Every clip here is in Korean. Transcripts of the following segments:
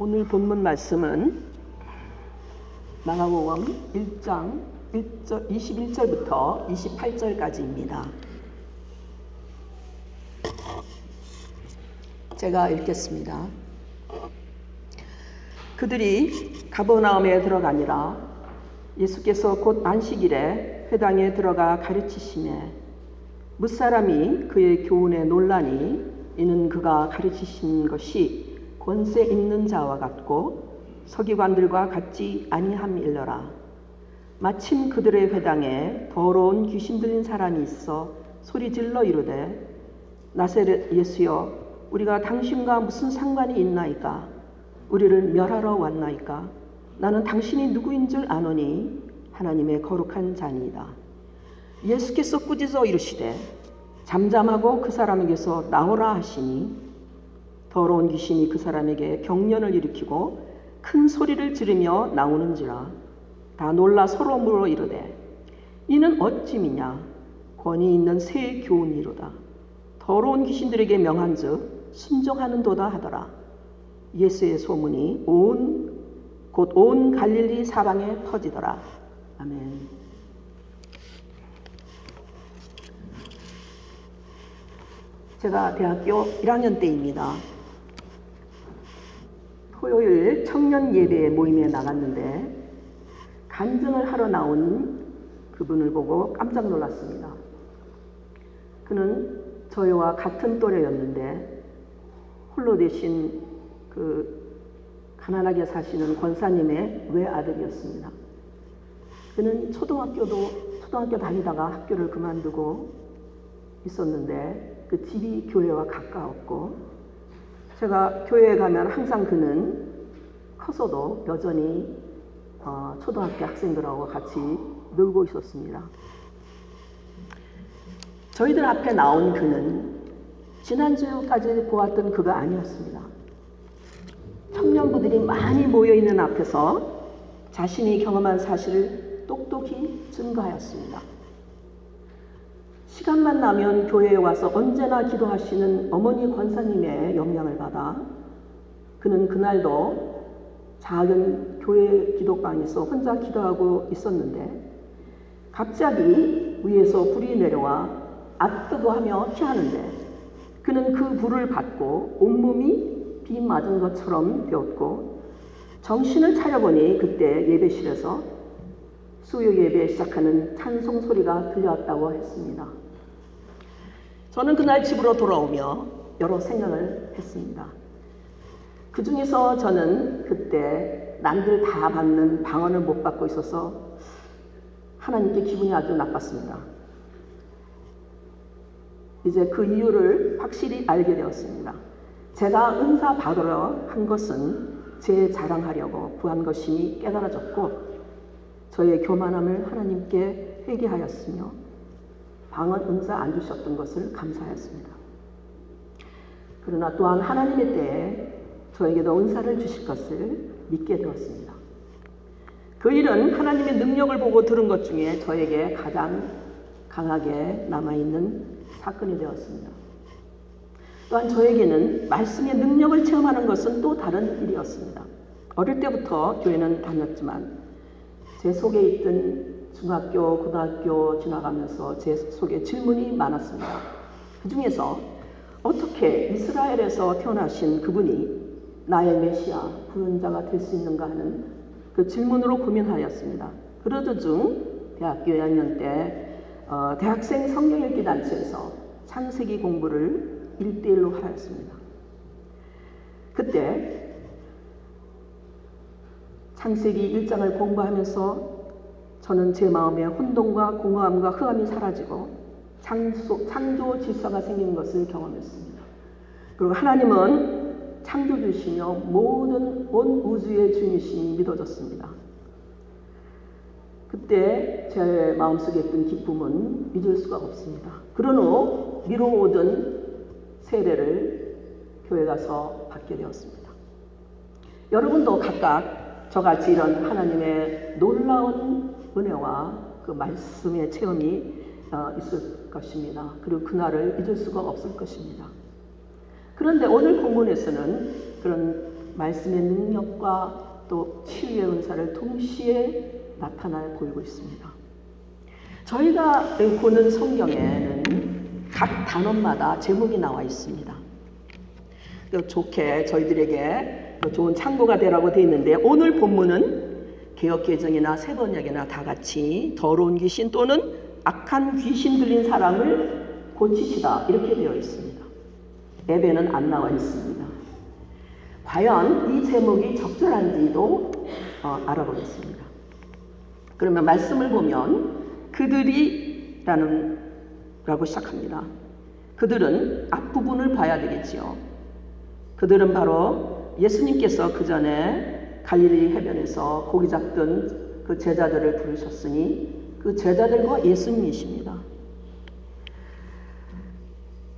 오늘 본문 말씀은 마가복음 1장 1절, 21절부터 28절까지입니다. 제가 읽겠습니다. 그들이 가버나움에 들어가니라 예수께서 곧 안식일에 회당에 들어가 가르치심에 무사람이 그의 교훈에 논란이 이는 그가 가르치신 것이 권세 있는 자와 같고 서기관들과 같지 아니함일러라. 마침 그들의 회당에 더러운 귀신 들린 사람이 있어 소리질러 이르되 나세렛 예수여 우리가 당신과 무슨 상관이 있나이까? 우리를 멸하러 왔나이까? 나는 당신이 누구인 줄 아노니 하나님의 거룩한 자니이다. 예수께서 꾸짖어 이르시되 잠잠하고 그 사람에게서 나오라 하시니 더러운 귀신이 그 사람에게 경련을 일으키고 큰 소리를 지르며 나오는지라 다 놀라 서로 물어 이르되 이는 어찌미냐 권위 있는 새 교훈이로다 더러운 귀신들에게 명한즉 순종하는도다 하더라 예수의 소문이 온 곧 온 갈릴리 사방에 퍼지더라 아멘. 제가 대학교 1학년 때입니다. 토요일 청년 예배 모임에 나갔는데 간증을 하러 나온 그분을 보고 깜짝 놀랐습니다. 그는 저희와 같은 또래였는데 홀로 되신 그 가난하게 사시는 권사님의 외아들이었습니다. 그는 초등학교도 초등학교 다니다가 학교를 그만두고 있었는데 그 집이 교회와 가까웠고 제가 교회에 가면 항상 그는 커서도 여전히 어, 초등학교 학생들하고 같이 놀고 있었습니다. 저희들 앞에 나온 그는 지난주까지 보았던 그가 아니었습니다. 청년부들이 많이 모여 있는 앞에서 자신이 경험한 사실을 똑똑히 증거하였습니다. 시간만 나면 교회에 와서 언제나 기도하시는 어머니 권사님의 영향을 받아 그는 그날도 작은 교회 기도방에서 혼자 기도하고 있었는데 갑자기 위에서 불이 내려와 아뜨거 하며 피하는데 그는 그 불을 받고 온몸이 비 맞은 것처럼 되었고 정신을 차려보니 그때 예배실에서 수요 예배 시작하는 찬송 소리가 들려왔다고 했습니다. 저는 그날 집으로 돌아오며 여러 생각을 했습니다. 그 중에서 저는 그때 남들 다 받는 방언을 못 받고 있어서 하나님께 기분이 아주 나빴습니다. 이제 그 이유를 확실히 알게 되었습니다. 제가 은사 받으러 한 것은 제 자랑하려고 구한 것임이 깨달아졌고 저의 교만함을 하나님께 회개하였으며 방언 은사 안 주셨던 것을 감사하였습니다. 그러나 또한 하나님의 때에 저에게도 은사를 주실 것을 믿게 되었습니다. 그 일은 하나님의 능력을 보고 들은 것 중에 저에게 가장 강하게 남아있는 사건이 되었습니다. 또한 저에게는 말씀의 능력을 체험하는 것은 또 다른 일이었습니다. 어릴 때부터 교회는 다녔지만 제 속에 있던 중학교, 고등학교 지나가면서 제 속에 질문이 많았습니다. 그 중에서 어떻게 이스라엘에서 태어나신 그분이 나의 메시아, 구원자가 될 수 있는가 하는 그 질문으로 고민하였습니다. 그러던 중 대학교 2학년 때 어, 대학생 성경 읽기 단체에서 창세기 공부를 1대1로 하였습니다. 그때 창세기 1장을 공부하면서 저는 제 마음에 혼돈과 공허함과 흑암이 사라지고 창조, 창조 질서가 생기는 것을 경험했습니다. 그리고 하나님은 창조주시며 모든 온 우주의 주이심이 믿어졌습니다. 그때 제 마음속에 있던 기쁨은 잊을 수가 없습니다. 그런 후 미뤄오던 세례를 교회 가서 받게 되었습니다. 여러분도 각각 저같이 이런 하나님의 놀라운 은혜와 그 말씀의 체험이 어, 있을 것입니다. 그리고 그날을 잊을 수가 없을 것입니다. 그런데 오늘 본문에서는 그런 말씀의 능력과 또 치유의 은사를 동시에 나타나 보이고 있습니다. 저희가 보는 성경에는 각 단원마다 제목이 나와 있습니다. 좋게 저희들에게 좋은 참고가 되라고 되어 있는데 오늘 본문은 개혁개정이나 세번역이나 다 같이 더러운 귀신 또는 악한 귀신 들린 사람을 고치시다 이렇게 되어 있습니다. 예배는 안 나와 있습니다. 과연 이 제목이 적절한지도 어, 알아보겠습니다. 그러면 말씀을 보면 그들이라는 라고 시작합니다. 그들은 앞부분을 봐야 되겠지요. 그들은 바로 예수님께서 그 전에 갈릴리 해변에서 고기 잡던 그 제자들을 부르셨으니 그 제자들과 예수님이십니다.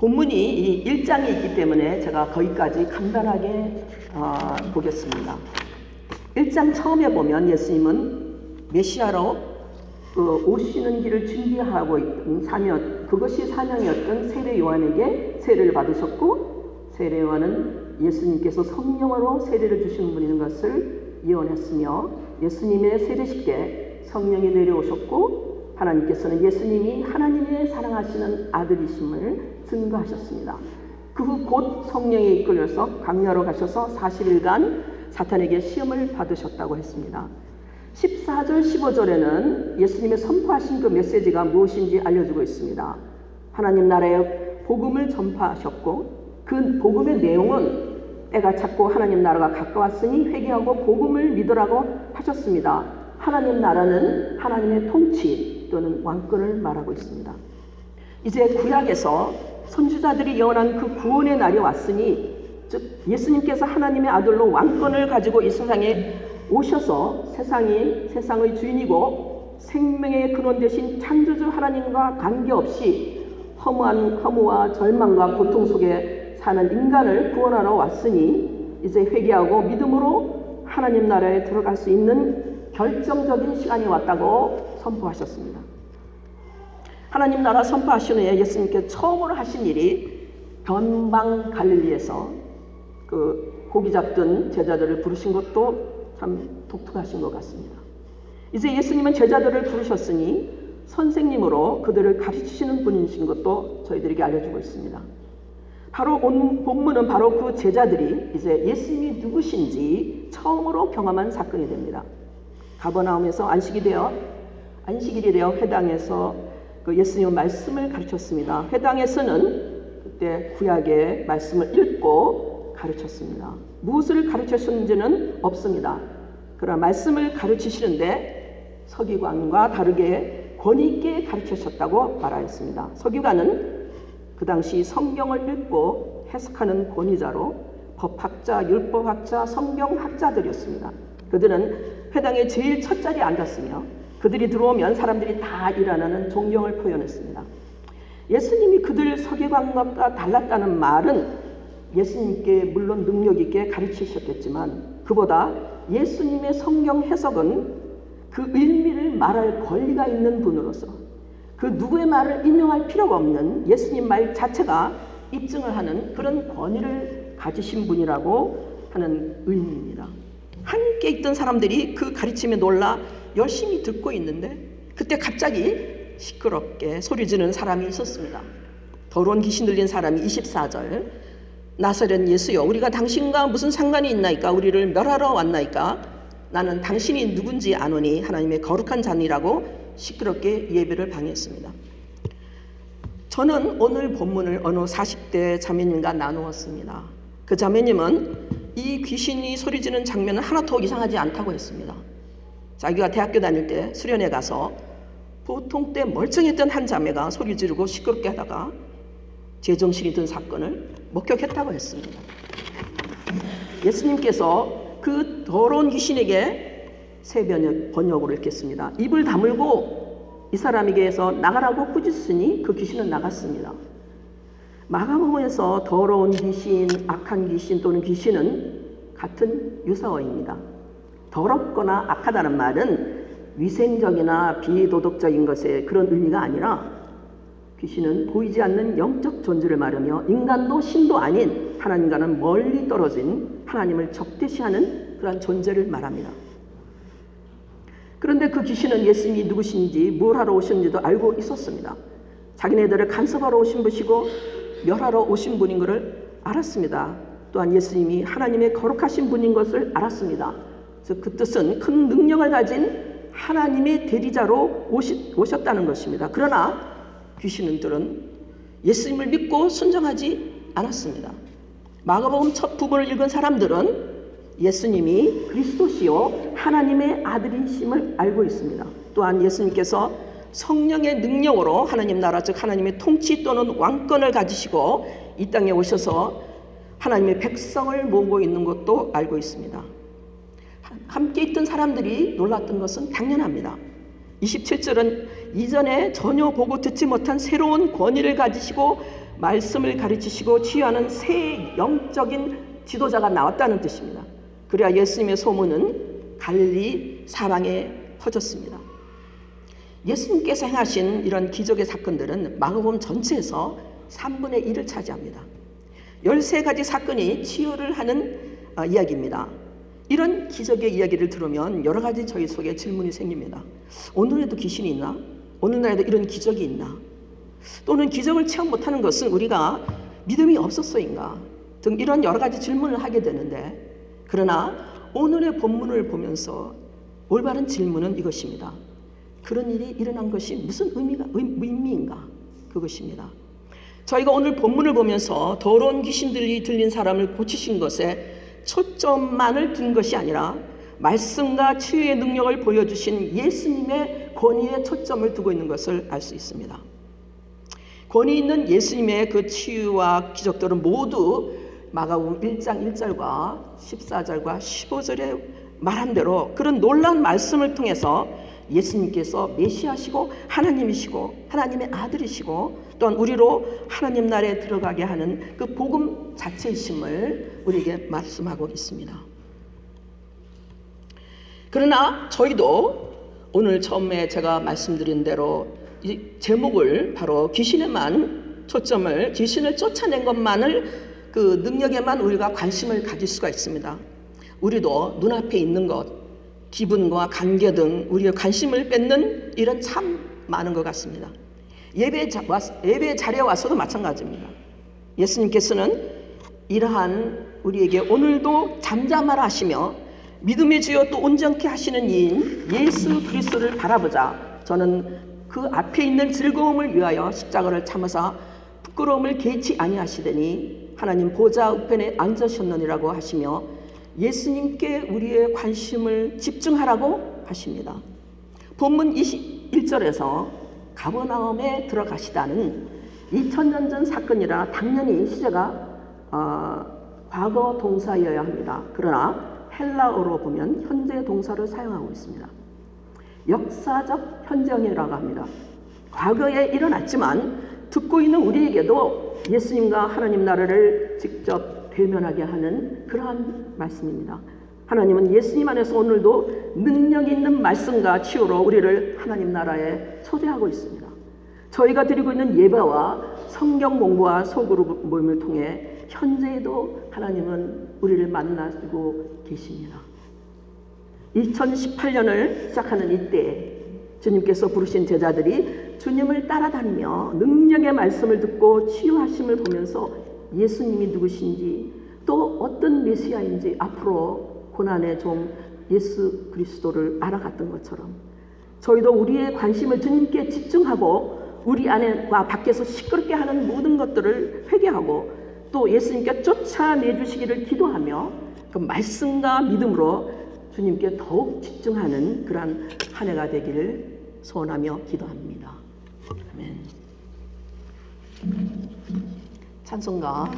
본문이 이 1장에 있기 때문에 제가 거기까지 간단하게 어, 보겠습니다. 1장 처음에 보면 예수님은 메시아로 그 오시는 길을 준비하고 있던 사명, 그것이 사명이었던 세례 요한에게 세례를 받으셨고 세례 요한은 예수님께서 성령으로 세례를 주시는 분인 것을 예언했으며 예수님의 세례식 때 성령이 내려오셨고 하나님께서는 예수님이 하나님의 사랑하시는 아들이심을 증거하셨습니다. 그 후 곧 성령에 이끌려서 광야로 가셔서 40일간 사탄에게 시험을 받으셨다고 했습니다. 14절 15절에는 예수님의 선포하신 그 메시지가 무엇인지 알려주고 있습니다. 하나님 나라의 복음을 전파하셨고 그 복음의 내용은 때가 찼고 하나님 나라가 가까웠으니 회개하고 복음을 믿으라고 하셨습니다. 하나님 나라는 하나님의 통치 또는 왕권을 말하고 있습니다. 이제 구약에서 선주자들이 예언한 그 구원의 날이 왔으니 즉 예수님께서 하나님의 아들로 왕권을 가지고 이 세상에 오셔서 세상이 세상의 주인이고 생명의 근원 되신 창조주 하나님과 관계없이 허무한 허무와 절망과 고통 속에 사는 인간을 구원하러 왔으니 이제 회개하고 믿음으로 하나님 나라에 들어갈 수 있는 결정적인 시간이 왔다고 선포하셨습니다. 하나님 나라 선포하신 후에 예수님께 처음으로 하신 일이 변방 갈릴리에서 그 고기 잡던 제자들을 부르신 것도 참 독특하신 것 같습니다. 이제 예수님은 제자들을 부르셨으니 선생님으로 그들을 가르치시는 분이신 것도 저희들에게 알려주고 있습니다. 바로 온 본문은 바로 그 제자들이 이제 예수님이 누구신지 처음으로 경험한 사건이 됩니다. 가버나움에서 안식이 되어 안식일이 되어 회당에서 그 예수님의 말씀을 가르쳤습니다. 회당에서는 그때 구약의 말씀을 읽고 가르쳤습니다. 무엇을 가르쳤는지는 없습니다. 그러나 말씀을 가르치시는데 서기관과 다르게 권위 있게 가르치셨다고 말하였습니다. 서기관은 그 당시 성경을 읽고 해석하는 권위자로 법학자, 율법학자, 성경학자들이었습니다. 그들은 회당의 제일 첫 자리에 앉았으며 그들이 들어오면 사람들이 다 일어나는 존경을 표현했습니다. 예수님이 그들 서기관과 달랐다는 말은 예수님께 물론 능력 있게 가르치셨겠지만 그보다 예수님의 성경 해석은 그 의미를 말할 권리가 있는 분으로서 그 누구의 말을 인용할 필요가 없는 예수님 말 자체가 입증을 하는 그런 권위를 가지신 분이라고 하는 의미입니다. 함께 있던 사람들이 그 가르침에 놀라 열심히 듣고 있는데 그때 갑자기 시끄럽게 소리 지르는 사람이 있었습니다. 더러운 귀신 들린 사람이 24절 나사렛 예수여 우리가 당신과 무슨 상관이 있나이까 우리를 멸하러 왔나이까 나는 당신이 누군지 아노니 하나님의 거룩한 자니라고 시끄럽게 예배를 방해했습니다. 저는 오늘 본문을 어느 40대 자매님과 나누었습니다. 그 자매님은 이 귀신이 소리 지는 장면은 하나도 이상하지 않다고 했습니다. 자기가 대학교 다닐 때 수련회 가서 보통 때 멀쩡했던 한 자매가 소리 지르고 시끄럽게 하다가 제정신이 든 사건을 목격했다고 했습니다. 예수님께서 그 더러운 귀신에게 새 번역으로 읽겠습니다. 입을 다물고 이 사람에게서 나가라고 꾸짖으니 그 귀신은 나갔습니다. 마가복음에서 더러운 귀신, 악한 귀신 또는 귀신은 같은 유사어입니다. 더럽거나 악하다는 말은 위생적이나 비도덕적인 것의 그런 의미가 아니라 귀신은 보이지 않는 영적 존재를 말하며 인간도 신도 아닌 하나님과는 멀리 떨어진 하나님을 적대시하는 그러한 존재를 말합니다. 그런데 그 귀신은 예수님이 누구신지 뭘 하러 오셨는지도 알고 있었습니다. 자기네들을 간섭하러 오신 분이고 멸하러 오신 분인 것을 알았습니다. 또한 예수님이 하나님의 거룩하신 분인 것을 알았습니다. 즉 그 뜻은 큰 능력을 가진 하나님의 대리자로 오셨다는 것입니다. 그러나 귀신들은 예수님을 믿고 순종하지 않았습니다. 마가복음 첫 부분을 읽은 사람들은 예수님이 그리스도시요 하나님의 아들이심을 알고 있습니다. 또한 예수님께서 성령의 능력으로 하나님 나라 즉 하나님의 통치 또는 왕권을 가지시고 이 땅에 오셔서 하나님의 백성을 모으고 있는 것도 알고 있습니다. 함께 있던 사람들이 놀랐던 것은 당연합니다. 27절은 이전에 전혀 보고 듣지 못한 새로운 권위를 가지시고 말씀을 가르치시고 치유하는 새 영적인 지도자가 나왔다는 뜻입니다. 그래야 예수님의 소문은 갈릴리 사방에 퍼졌습니다. 예수님께서 행하신 이런 기적의 사건들은 마가복음 전체에서 3분의 1을 차지합니다. 13가지 사건이 치유를 하는 어, 이야기입니다. 이런 기적의 이야기를 들으면 여러 가지 저희 속에 질문이 생깁니다. 오늘에도 귀신이 있나? 오늘날에도 이런 기적이 있나? 또는 기적을 체험 못하는 것은 우리가 믿음이 없었어인가? 등 이런 여러 가지 질문을 하게 되는데 그러나 오늘의 본문을 보면서 올바른 질문은 이것입니다. 그런 일이 일어난 것이 무슨 의미가 의미인가? 그것입니다. 저희가 오늘 본문을 보면서 더러운 귀신들이 들린 사람을 고치신 것에 초점만을 둔 것이 아니라 말씀과 치유의 능력을 보여주신 예수님의 권위에 초점을 두고 있는 것을 알 수 있습니다. 권위 있는 예수님의 그 치유와 기적들은 모두 마가복음 1장 1절과 14절과 15절에 말한 대로 그런 놀라운 말씀을 통해서 예수님께서 메시아시고 하나님이시고 하나님의 아들이시고 또한 우리로 하나님 나라에 들어가게 하는 그 복음 자체이심을 우리에게 말씀하고 있습니다. 그러나 저희도 오늘 처음에 제가 말씀드린 대로 이 제목을 바로 귀신에만 초점을 귀신을 쫓아낸 것만을 그 능력에만 우리가 관심을 가질 수가 있습니다. 우리도 눈앞에 있는 것, 기분과 관계 등 우리의 관심을 뺏는 일은 참 많은 것 같습니다. 예배, 자, 예배 자리에 와서도 마찬가지입니다. 예수님께서는 이러한 우리에게 오늘도 잠잠하라 하시며 믿음의 주여 또 온전케 하시는 이인 예수 그리스도를 바라보자. 저는 그 앞에 있는 즐거움을 위하여 십자가를 참으사 부끄러움을 개치 아니하시더니 하나님 보좌 우편에 앉으셨느니라고 하시며 예수님께 우리의 관심을 집중하라고 하십니다. 본문 21절에서 가버나움에 들어가시다는 2000년 전 사건이라 당연히 시제가 어, 과거 동사여야 합니다. 그러나 헬라어로 보면 현재 동사를 사용하고 있습니다. 역사적 현장이라고 합니다. 과거에 일어났지만 듣고 있는 우리에게도 예수님과 하나님 나라를 직접 대면하게 하는 그러한 말씀입니다. 하나님은 예수님 안에서 오늘도 능력 있는 말씀과 치유로 우리를 하나님 나라에 초대하고 있습니다. 저희가 드리고 있는 예배와 성경 공부와 소그룹 모임을 통해 현재에도 하나님은 우리를 만나고 계십니다. 2018년을 시작하는 이때 주님께서 부르신 제자들이 주님을 따라다니며 능력의 말씀을 듣고 치유하심을 보면서 예수님이 누구신지 또 어떤 메시아인지 앞으로 고난의 종 예수 그리스도를 알아갔던 것처럼 저희도 우리의 관심을 주님께 집중하고 우리 안에와 밖에서 시끄럽게 하는 모든 것들을 회개하고 또 예수님께 쫓아내 주시기를 기도하며 그 말씀과 믿음으로 주님께 더욱 집중하는 그러한 한 해가 되기를 소원하며 기도합니다. 아멘. 찬송가